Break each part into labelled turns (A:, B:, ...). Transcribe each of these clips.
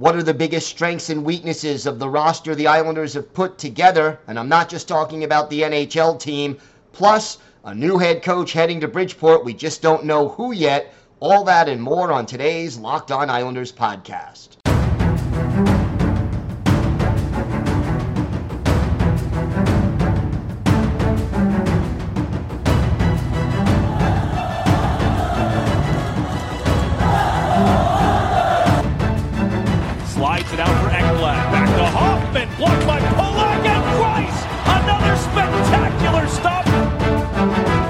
A: What are the biggest strengths and weaknesses of the roster the Islanders have put together? And I'm not just talking about the NHL team, plus a new head coach heading to Bridgeport. We just don't know who yet. All that and more on today's Locked On Islanders podcast.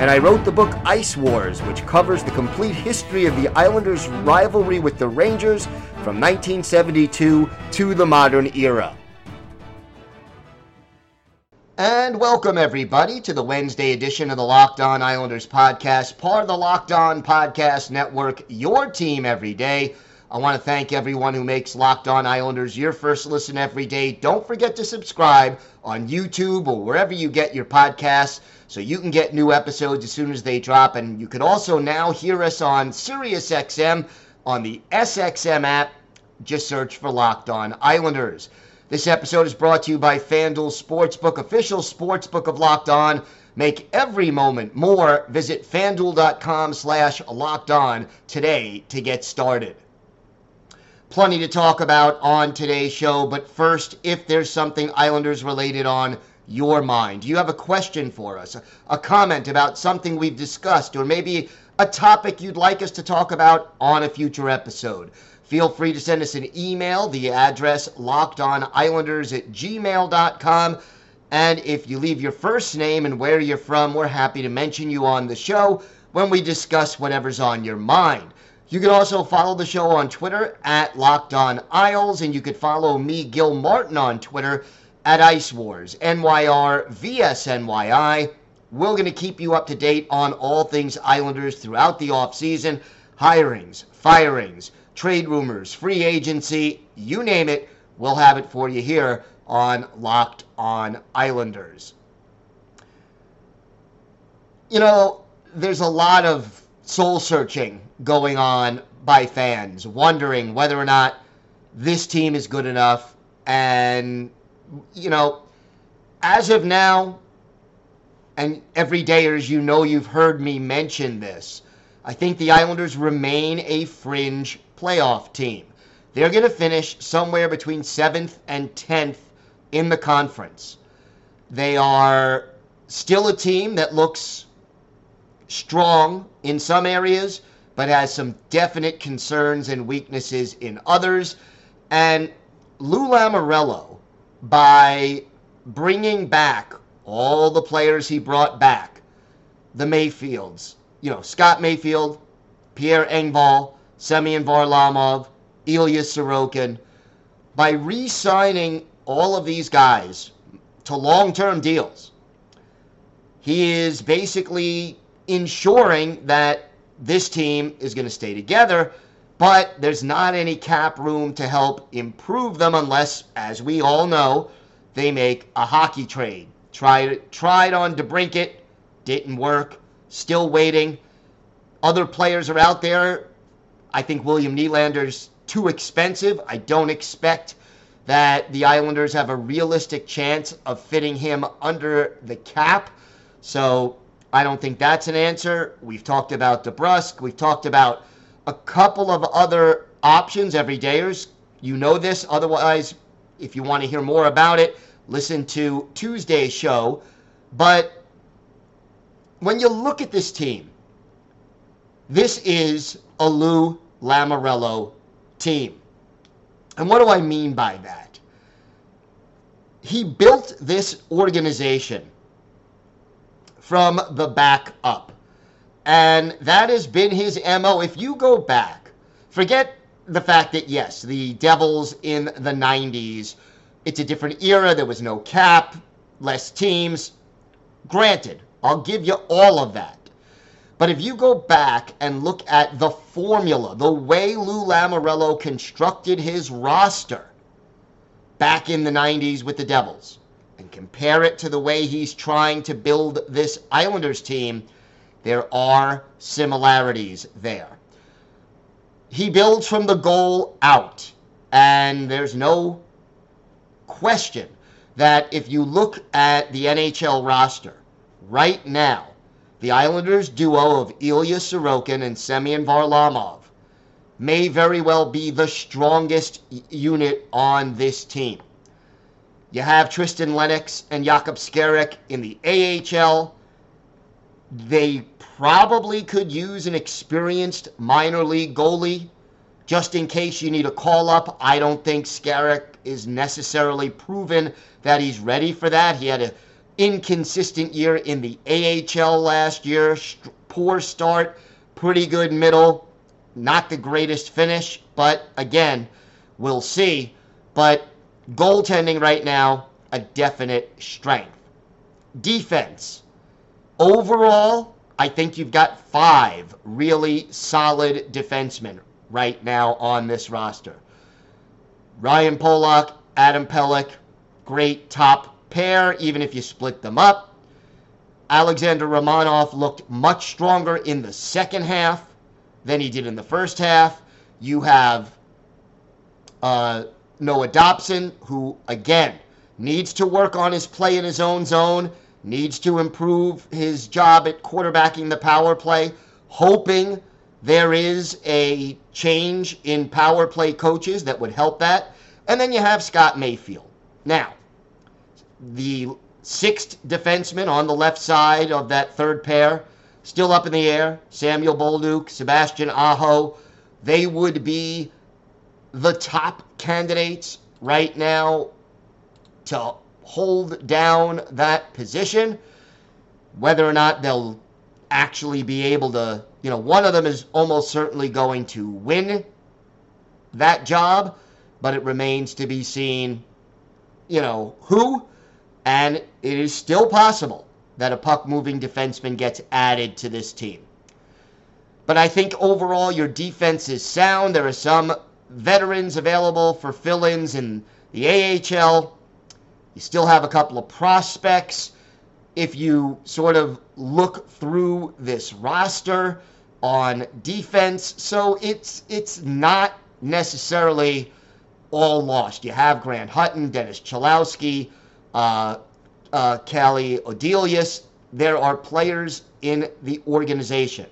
A: and I wrote the book Ice Wars, which covers the complete history of the Islanders' rivalry with the Rangers from 1972 to the modern era. And welcome, everybody, to the Wednesday edition of the Locked On Islanders podcast, part of the Locked On Podcast Network, your team every day. I want to thank everyone who makes Locked On Islanders your first listen every day. Don't forget to subscribe on YouTube or wherever you get your podcasts so you can get new episodes as soon as they drop. And you can also now hear us on SiriusXM on the SXM app. Just search for Locked On Islanders. This episode is brought to you by FanDuel Sportsbook, official sportsbook of Locked On. Make every moment more. Visit fanduel.com slash locked on today to get started. Plenty to talk about on today's show, but first, if there's something Islanders related on your mind, you have a question for us, a comment about something we've discussed, or maybe a topic you'd like us to talk about on a future episode, feel free to send us an email, the address lockedonislanders at gmail.com. And if you leave your first name and where you're from, we're happy to mention you on the show when we discuss whatever's on your mind. You can also follow the show on Twitter at Locked On Isles, and you could follow me, Gil Martin, on Twitter at Ice Wars, NYR VSNYI. We're going to keep you up to date on all things Islanders throughout the offseason hirings, firings, trade rumors, free agency, you name it, we'll have it for you here on Locked On Islanders. You know, there's a lot of soul searching going on by fans, wondering whether or not this team is good enough. And, you know, as of now, and every day, as you know, you've heard me mention this. I think the Islanders remain a fringe playoff team. They're going to finish somewhere between 7th and 10th in the conference. They are still a team that looks strong in some areas, but has some definite concerns and weaknesses in others. And Lou Lamoriello, by bringing back all the players he brought back, the Mayfields, you know, Scott Mayfield, Pierre Engvall, Semyon Varlamov, Ilya Sorokin, by re signing all of these guys to long term deals, he is basically ensuring that this team is going to stay together, but there's not any cap room to help improve them unless, as we all know, they make a hockey trade. Tried, tried on DeBrincat, didn't work, still waiting. Other players are out there. I think William Nylander's too expensive. I don't expect that the Islanders have a realistic chance of fitting him under the cap. So I don't think that's an answer. We've talked about DeBrusk. We've talked about a couple of other options, everydayers. You know this. Otherwise, if you want to hear more about it, listen to Tuesday's show. But when you look at this team, this is a Lou Lamoriello team. And what do I mean by that? He built this organization from the back up. And that has been his MO. If you go back, forget the fact that, yes, the Devils in the 90s, it's a different era. There was no cap. less teams. Granted, I'll give you all of that. But if you go back and look at the formula, the way Lou Lamoriello constructed his roster back in the 90s with the Devils, and compare it to the way he's trying to build this Islanders team, there are similarities there. He builds from the goal out, and there's no question that if you look at the NHL roster right now, the Islanders duo of Ilya Sorokin and Semyon Varlamov may very well be the strongest unit on this team. You have Tristan Lennox and Jakub Skarek in the AHL. They probably could use an experienced minor league goalie just in case you need a call up. I don't think Skarek is necessarily proven that he's ready for that. He had an inconsistent year in the AHL last year, poor start, pretty good middle, not the greatest finish, but again, we'll see. But goaltending right now, a definite strength. Defense. Overall, I think you've got five really solid defensemen right now on this roster. Ryan Pulock, Adam Pelech, great top pair, even if you split them up. Alexander Romanov looked much stronger in the second half than he did in the first half. You have uh, Noah Dobson, who, again, needs to work on his play in his own zone, needs to improve his job at quarterbacking the power play, hoping there is a change in power play coaches that would help that. And then you have Scott Mayfield. Now, the sixth defenseman on the left side of that third pair, still up in the air. Samuel Bolduc, Sebastian Aho. They would be the top candidates right now to hold down that position. Whether or not they'll actually be able to, you know, one of them is almost certainly going to win that job, but it remains to be seen, you know, who. And it is still possible that a puck moving defenseman gets added to this team. But I think overall your defense is sound. There are some veterans available for fill ins in the AHL. You still have a couple of prospects. If you sort of look through this roster on defense, so it's it's not necessarily all lost. You have Grant Hutton, Dennis Cholowski, uh, uh, Calle Odelius. There are players in the organization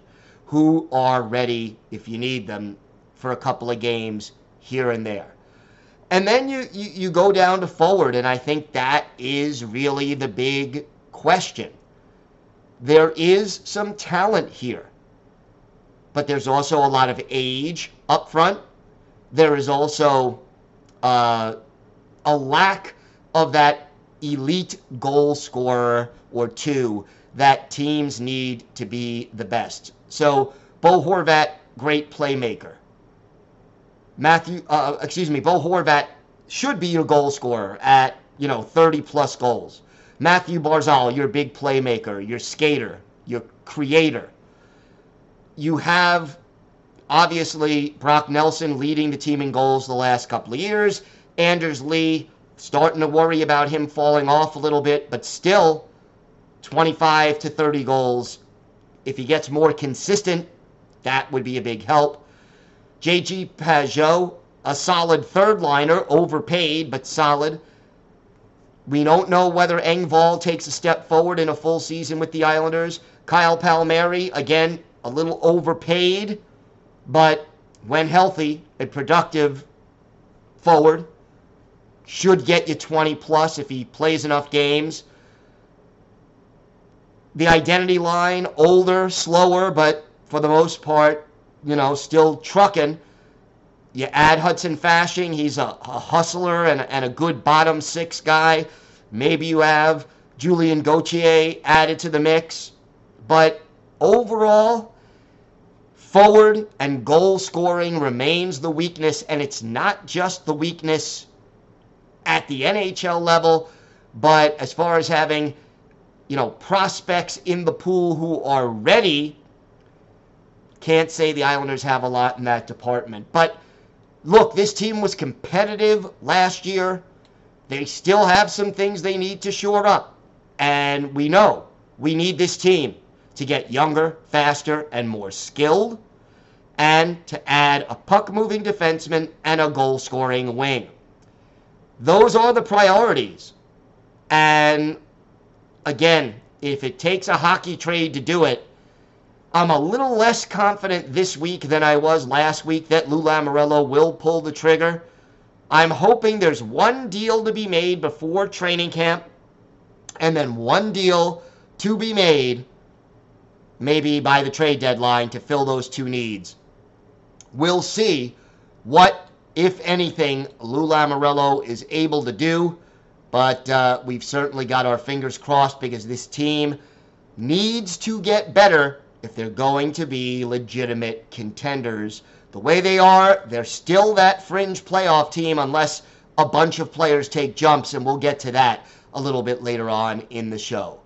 A: who are ready if you need them for a couple of games here and there. And then you, you, you go down to forward, and I think that is really the big question. There is some talent here, but there's also a lot of age up front. There is also uh, a lack of that elite goal scorer or two that teams need to be the best. So, Bo Horvat, great playmaker. Matthew, uh, excuse me, Bo Horvat should be your goal scorer at, you know, 30 plus goals. Matthew Barzal, your big playmaker, your skater, your creator. You have obviously Brock Nelson leading the team in goals the last couple of years. Anders Lee starting to worry about him falling off a little bit, but still 25 to 30 goals. If he gets more consistent, that would be a big help. JG Pageau, a solid third liner, overpaid, but solid. We don't know whether Engvall takes a step forward in a full season with the Islanders. Kyle Palmieri, again, a little overpaid, but when healthy and productive forward, should get you 20 plus if he plays enough games. The identity line, older, slower, but for the most part, you know, still trucking. You add Hudson Fasching, he's a, a hustler and, and a good bottom six guy. Maybe you have Julian Gauthier added to the mix. But overall, forward and goal scoring remains the weakness, and it's not just the weakness at the NHL level, But as far as having, you know, prospects in the pool who are ready, can't say the Islanders have a lot in that department. But look, this team was competitive last year. They still have some things they need to shore up. And we know we need this team to get younger, faster, and more skilled, and to add a puck moving defenseman and a goal scoring wing. Those are the priorities. And again, if it takes a hockey trade to do it, I'm a little less confident this week than I was last week that Lou Lamoriello will pull the trigger. I'm hoping there's one deal to be made before training camp and then one deal to be made maybe by the trade deadline to fill those two needs. We'll see what, if anything, Lou Lamoriello is able to do, but uh, we've certainly got our fingers crossed because this team needs to get better if they're going to be legitimate contenders. The way they are, they're still that fringe playoff team unless a bunch of players take jumps, and we'll get to that a little bit later on in the show.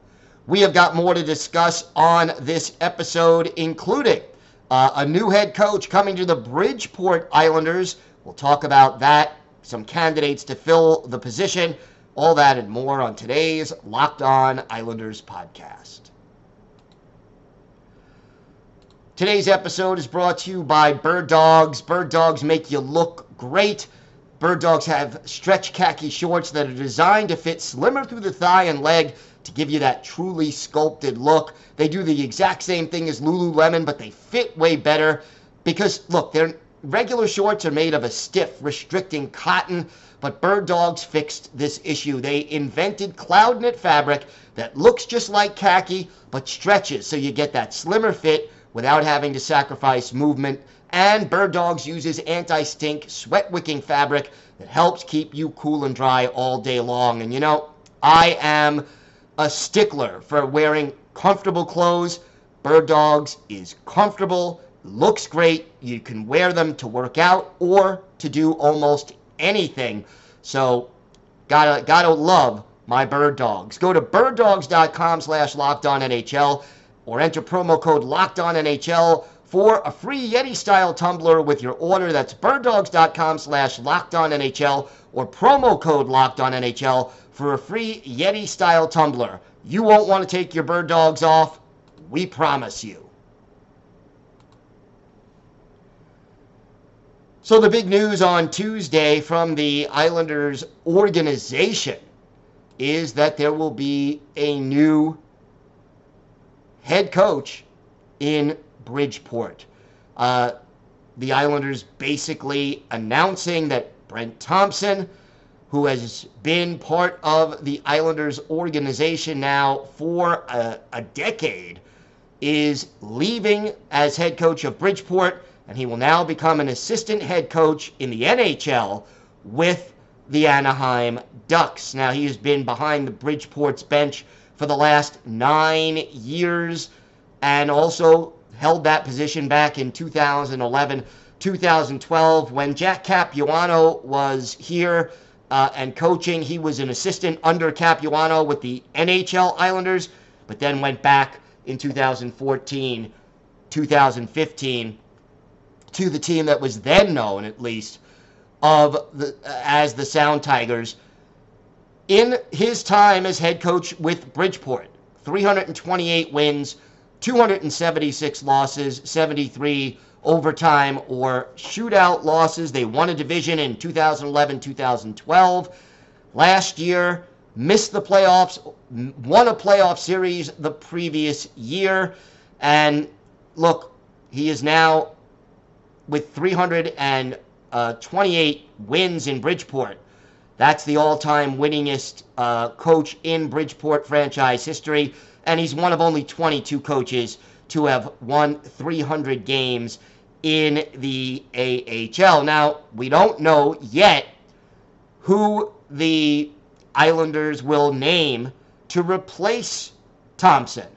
A: We have got more to discuss on this episode, including uh, a new head coach coming to the Bridgeport Islanders. We'll talk about that, some candidates to fill the position, all that and more on today's Locked On Islanders podcast. Today's episode is brought to you by Bird Dogs. Bird Dogs make you look great. Bird Dogs have stretch khaki shorts that are designed to fit slimmer through the thigh and leg to give you that truly sculpted look. They do the exact same thing as Lululemon, but they fit way better because, look, their regular shorts are made of a stiff, restricting cotton, but Bird Dogs fixed this issue. They invented cloud knit fabric that looks just like khaki but stretches so you get that slimmer fit without having to sacrifice movement and Bird Dogs uses anti stink, sweat wicking fabric that helps keep you cool and dry all day long. And you know, I am a stickler for wearing comfortable clothes. Bird Dogs is comfortable, looks great. You can wear them to work out or to do almost anything. So, gotta gotta love my bird dogs. Go to birddogs.com slash locked on NHL or enter promo code locked on NHL for a free Yeti style tumbler with your order. That's birddogs.com slash locked on NHL or promo code locked on NHL for a free Yeti style tumbler. You won't want to take your bird dogs off. We promise you. So, the big news on Tuesday from the Islanders organization is that there will be a new head coach in Bridgeport. Uh, the Islanders basically announcing that Brent Thompson, who has been part of the Islanders organization now for a, a decade, is leaving as head coach of Bridgeport, and he will now become an assistant head coach in the NHL with the Anaheim Ducks. Now, he has been behind the Bridgeport's bench for the last nine years and also held that position back in 2011, 2012 when Jack Capuano was here uh, and coaching. He was an assistant under Capuano with the NHL Islanders, but then went back in 2014, 2015 to the team that was then known, at least, of the as the Sound Tigers. In his time as head coach with Bridgeport, 328 wins, 276 losses, 73 overtime or shootout losses. They won a division in 2011 2012. Last year, missed the playoffs, won a playoff series the previous year. And look, he is now with 328 uh, wins in Bridgeport. That's the all time winningest uh, coach in Bridgeport franchise history and he's one of only 22 coaches to have won 300 games in the AHL. Now, we don't know yet who the Islanders will name to replace Thompson.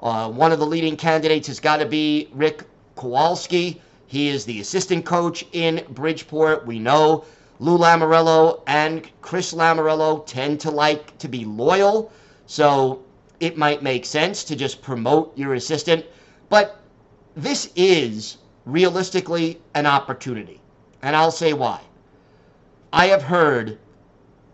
A: Uh, one of the leading candidates has got to be Rick Kowalsky. He is the assistant coach in Bridgeport. We know Lou Lamoriello and Chris Lamoriello tend to like to be loyal, so it might make sense to just promote your assistant. But this is realistically an opportunity, and I'll say why. I have heard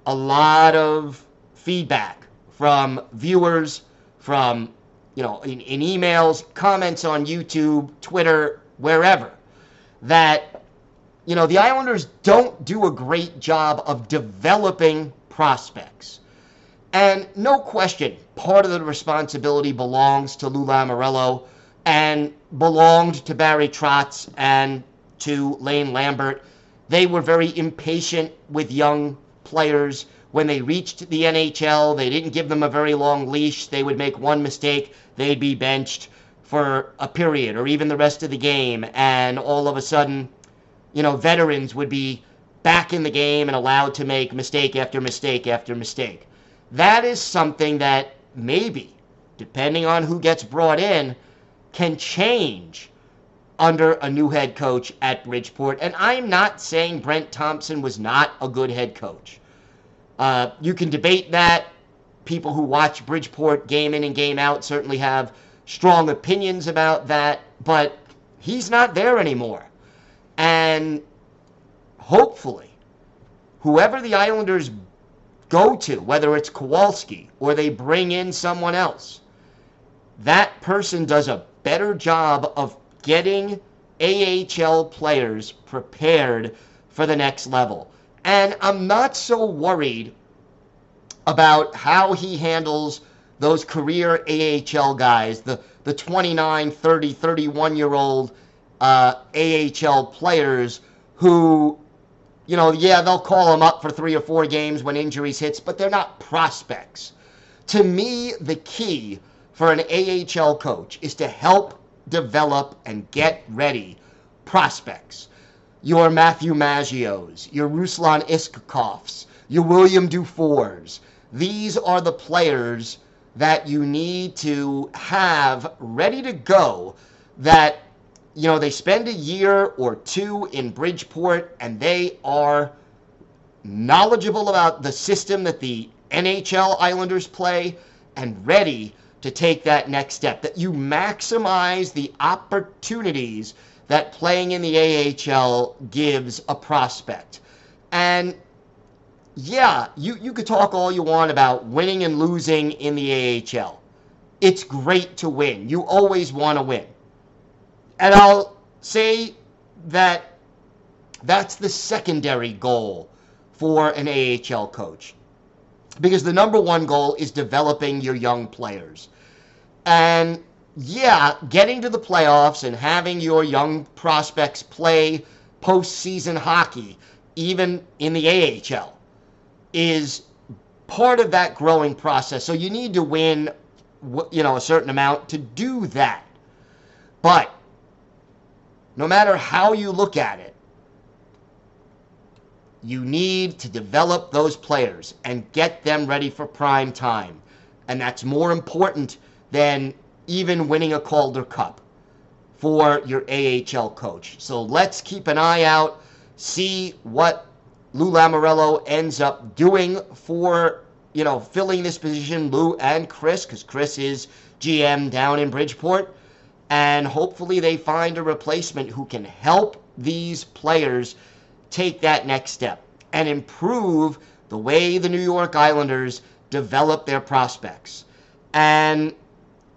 A: a lot of feedback from viewers, from you know, in, in emails, comments on YouTube, Twitter, wherever, that you know, the Islanders don't do a great job of developing prospects. And no question, part of the responsibility belongs to Lou Lamoriello and belonged to Barry Trotz and to Lane Lambert. They were very impatient with young players. When they reached the NHL, they didn't give them a very long leash. They would make one mistake, they'd be benched for a period or even the rest of the game. And all of a sudden, you know, veterans would be back in the game and allowed to make mistake after mistake after mistake. That is something that maybe, depending on who gets brought in, can change under a new head coach at Bridgeport. And I'm not saying Brent Thompson was not a good head coach. Uh, you can debate that. People who watch Bridgeport game in and game out certainly have strong opinions about that, but he's not there anymore. And hopefully, whoever the Islanders go to, whether it's Kowalsky or they bring in someone else, that person does a better job of getting AHL players prepared for the next level. And I'm not so worried about how he handles those career AHL guys, the, the 29, 30, 31 year old uh, AHL players who, you know, yeah, they'll call them up for three or four games when injuries hits, but they're not prospects. To me, the key for an AHL coach is to help develop and get ready prospects. Your Matthew Maggios, your Ruslan Iskhakovs, your William Dufours. These are the players that you need to have ready to go that you know, they spend a year or two in Bridgeport and they are knowledgeable about the system that the NHL Islanders play and ready to take that next step. That you maximize the opportunities that playing in the AHL gives a prospect. And yeah, you, you could talk all you want about winning and losing in the AHL. It's great to win. You always want to win. And I'll say that that's the secondary goal for an AHL coach. Because the number one goal is developing your young players. And yeah, getting to the playoffs and having your young prospects play postseason hockey, even in the AHL, is part of that growing process. So you need to win, you know, a certain amount to do that. But no matter how you look at it, you need to develop those players and get them ready for prime time. And that's more important than even winning a Calder Cup for your AHL coach. So let's keep an eye out, see what Lou Lamoriello ends up doing for, you know, filling this position, Lou and Chris, because Chris is GM down in Bridgeport and hopefully they find a replacement who can help these players take that next step and improve the way the New York Islanders develop their prospects. And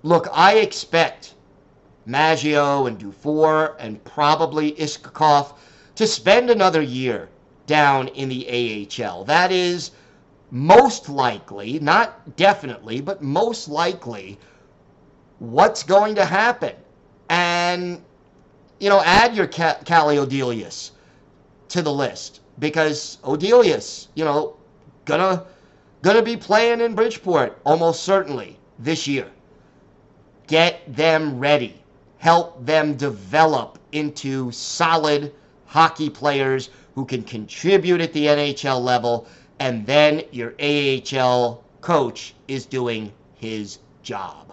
A: look, I expect Maggio and Dufour and probably Iskhakov to spend another year down in the AHL. That is most likely, not definitely, but most likely what's going to happen. And, you know, add your Calle Odelius to the list because Odelius, you know, gonna gonna be playing in Bridgeport almost certainly this year. Get them ready. Help them develop into solid hockey players who can contribute at the NHL level, and then your AHL coach is doing his job.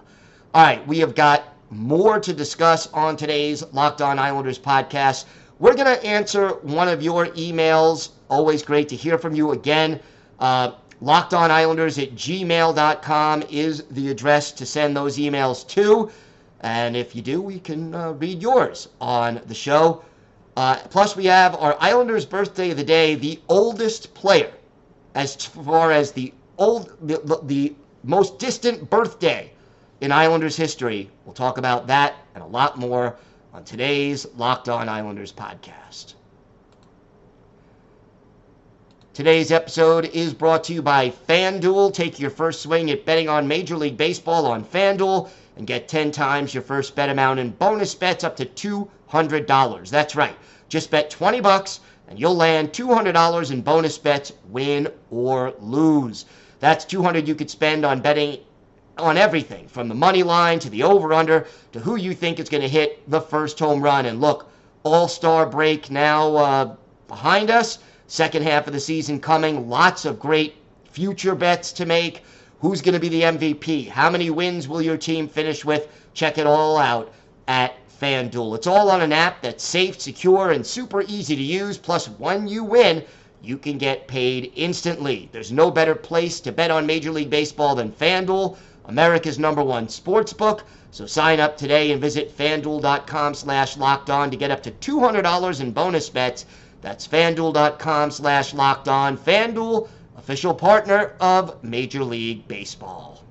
A: All right, we have got more to discuss on today's Locked On Islanders podcast. We're going to answer one of your emails. Always great to hear from you again. Uh, LockedOnIslanders at gmail.com is the address to send those emails to. And if you do, we can uh, read yours on the show. Uh, plus, we have our Islanders birthday of the day, the oldest player, as far as the old, the, the, the most distant birthday in Islanders history. We'll talk about that and a lot more on today's Locked On Islanders podcast. Today's episode is brought to you by FanDuel. Take your first swing at betting on Major League Baseball on FanDuel and get 10 times your first bet amount in bonus bets up to $200. That's right. Just bet 20 bucks and you'll land $200 in bonus bets, win or lose. That's 200 you could spend on betting on everything from the money line to the over under to who you think is going to hit the first home run. And look, All Star break now uh, behind us. Second half of the season coming. Lots of great future bets to make. Who's going to be the MVP? How many wins will your team finish with? Check it all out at FanDuel. It's all on an app that's safe, secure, and super easy to use. Plus, when you win, you can get paid instantly. There's no better place to bet on Major League Baseball than FanDuel, America's number one sports book. So sign up today and visit fanduel.com slash locked on to get up to $200 in bonus bets that's fanduel.com slash locked on. Fanduel, official partner of Major League Baseball.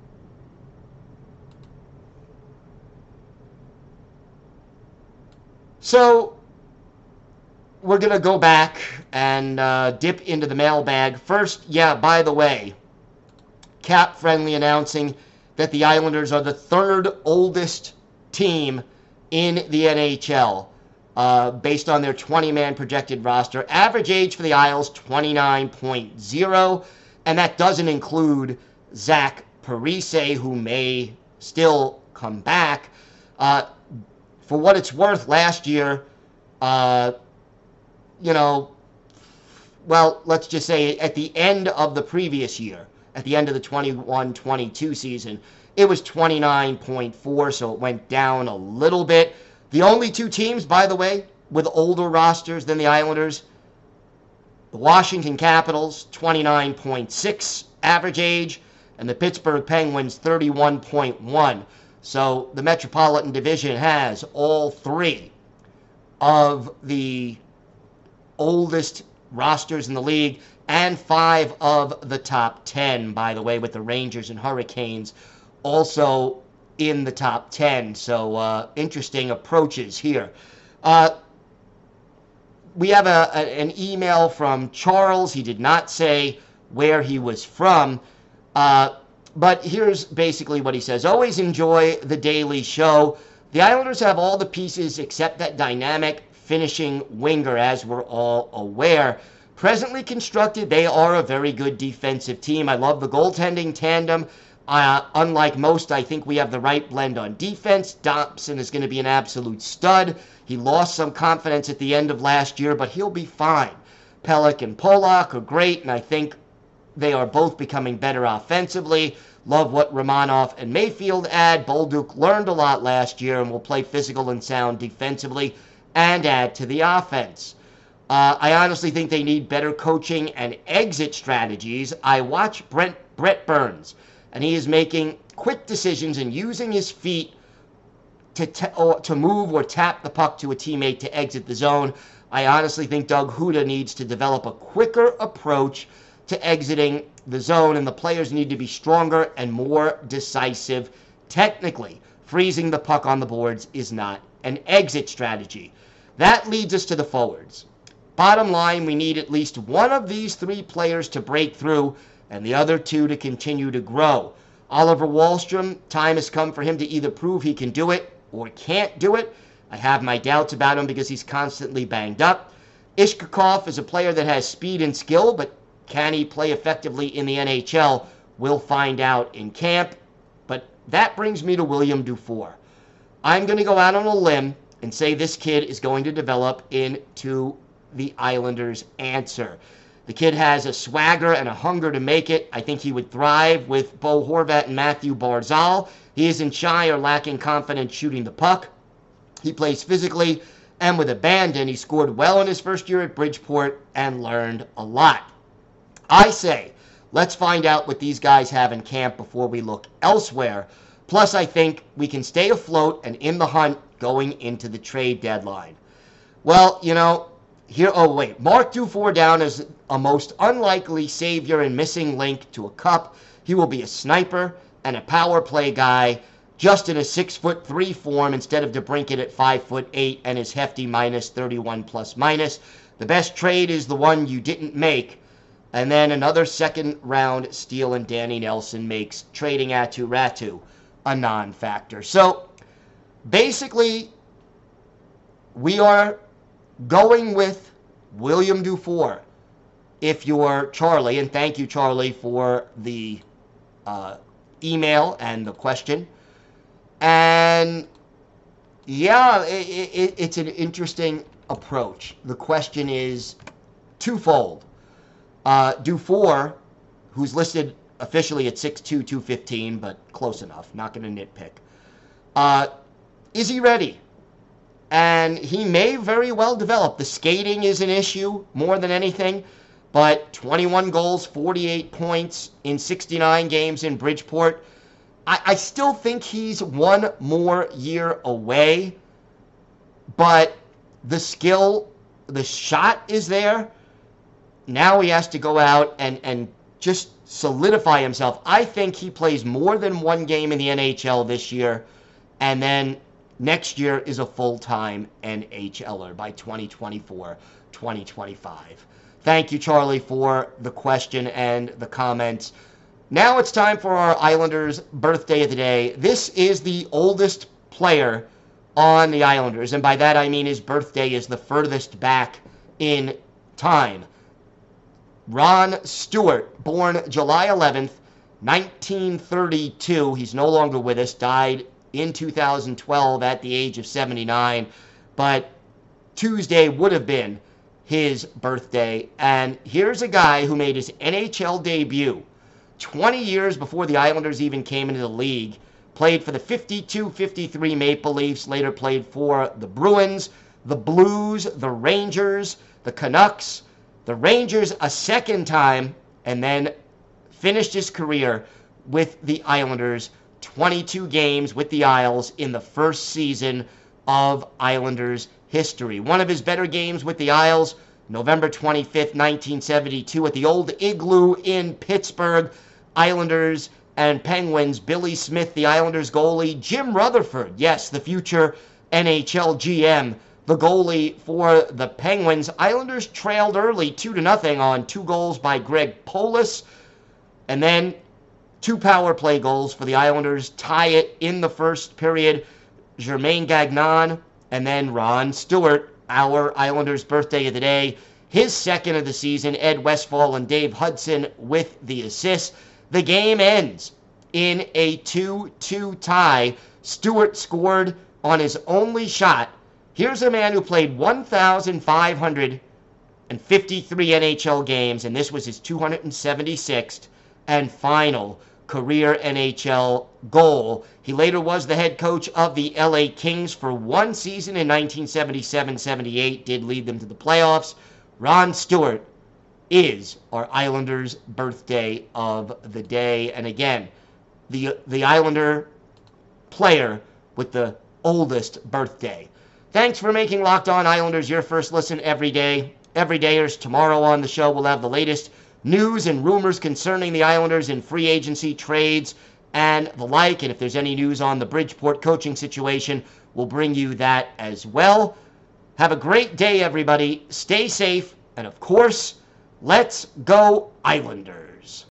A: So, we're going to go back and uh, dip into the mailbag. First, yeah, by the way, Cap Friendly announcing that the Islanders are the third oldest team in the NHL uh, based on their 20 man projected roster. Average age for the Isles 29.0, and that doesn't include Zach Parise, who may still come back. Uh, for what it's worth, last year, uh, you know, well, let's just say at the end of the previous year, at the end of the 21 22 season, it was 29.4, so it went down a little bit. The only two teams, by the way, with older rosters than the Islanders, the Washington Capitals, 29.6 average age, and the Pittsburgh Penguins, 31.1. So the Metropolitan Division has all three of the oldest rosters in the league and five of the top 10, by the way, with the Rangers and Hurricanes also in the top 10. So uh, interesting approaches here. Uh, we have a, a, an email from Charles. He did not say where he was from. Uh, but here's basically what he says Always enjoy the daily show. The Islanders have all the pieces except that dynamic finishing winger, as we're all aware. Presently constructed, they are a very good defensive team. I love the goaltending tandem. Uh, unlike most, I think we have the right blend on defense. Dobson is going to be an absolute stud. He lost some confidence at the end of last year, but he'll be fine. Pelech and Pulock are great, and I think they are both becoming better offensively. Love what Romanov and Mayfield add. Bolduc learned a lot last year and will play physical and sound defensively and add to the offense. Uh, I honestly think they need better coaching and exit strategies. I watch Brent, Brent Burns and he is making quick decisions and using his feet to, t- to move or tap the puck to a teammate to exit the zone. I honestly think Doug Houda needs to develop a quicker approach to exiting the zone, and the players need to be stronger and more decisive technically. Freezing the puck on the boards is not an exit strategy. That leads us to the forwards. Bottom line, we need at least one of these three players to break through and the other two to continue to grow. Oliver Wahlstrom, time has come for him to either prove he can do it or can't do it. I have my doubts about him because he's constantly banged up. Iskhakov is a player that has speed and skill, but can he play effectively in the NHL? We'll find out in camp. But that brings me to William Dufour. I'm going to go out on a limb and say this kid is going to develop into the Islanders' answer. The kid has a swagger and a hunger to make it. I think he would thrive with Bo Horvat and Matthew Barzal. He isn't shy or lacking confidence shooting the puck. He plays physically and with abandon. He scored well in his first year at Bridgeport and learned a lot. I say, let's find out what these guys have in camp before we look elsewhere. Plus, I think we can stay afloat and in the hunt going into the trade deadline. Well, you know, here, oh wait, Mark Dufour down as a most unlikely savior and missing link to a cup. He will be a sniper and a power play guy, just in a six foot three form instead of DeBrincat at five foot eight and his hefty minus 31 plus minus. The best trade is the one you didn't make. And then another second round steal and Danny Nelson makes trading Aatu Räty a non factor. So basically, we are going with William Dufour if you're Charlie, and thank you, Charlie, for the uh, email and the question. And yeah, it, it, it's an interesting approach. The question is twofold. Uh, Dufour, who's listed officially at 6'2", 215, but close enough, not going to nitpick. Uh, is he ready? And he may very well develop. The skating is an issue more than anything. But 21 goals, 48 points in 69 games in Bridgeport. I, I still think he's one more year away. But the skill, the shot is there. Now he has to go out and, and just solidify himself. I think he plays more than one game in the NHL this year. And then next year is a full time NHLer by 2024 2025. Thank you, Charlie, for the question and the comments. Now it's time for our Islanders birthday of the day. This is the oldest player on the Islanders, and by that I mean his birthday is the furthest back in time. Ron Stewart, born July 11th, 1932. He's no longer with us, died in 2012 at the age of 79, but Tuesday would have been his birthday. And here's a guy who made his NHL debut 20 years before the Islanders even came into the league. Played for the 52 53 Maple Leafs, later played for the Bruins, the Blues, the Rangers, the Canucks, the Rangers a second time, and then finished his career with the Islanders. 22 games with the Isles in the first season of Islanders history. One of his better games with the Isles, November 25th, 1972, at the old Igloo in Pittsburgh. Islanders and Penguins, Billy Smith, the Islanders goalie, Jim Rutherford, yes, the future NHL GM, the goalie for the Penguins. Islanders trailed early 2 to nothing on two goals by Greg Polis. And then two power play goals for the Islanders tie it in the first period. Germain Gagnon and then Ron Stewart, our Islanders' birthday of the day, his second of the season. Ed Westfall and Dave Hudson with the assists. The game ends in a 2 2 tie. Stewart scored on his only shot. Here's a man who played 1,553 NHL games, and this was his 276th and final career NHL goal. He later was the head coach of the LA Kings for one season in 1977 78, did lead them to the playoffs. Ron Stewart is our Islanders' birthday of the day. And again, the, the Islander player with the oldest birthday. Thanks for making Locked On Islanders your first listen every day. Every day dayers tomorrow on the show, we'll have the latest news and rumors concerning the Islanders in free agency trades and the like. And if there's any news on the Bridgeport coaching situation, we'll bring you that as well. Have a great day, everybody. Stay safe. And of course, let's go, Islanders.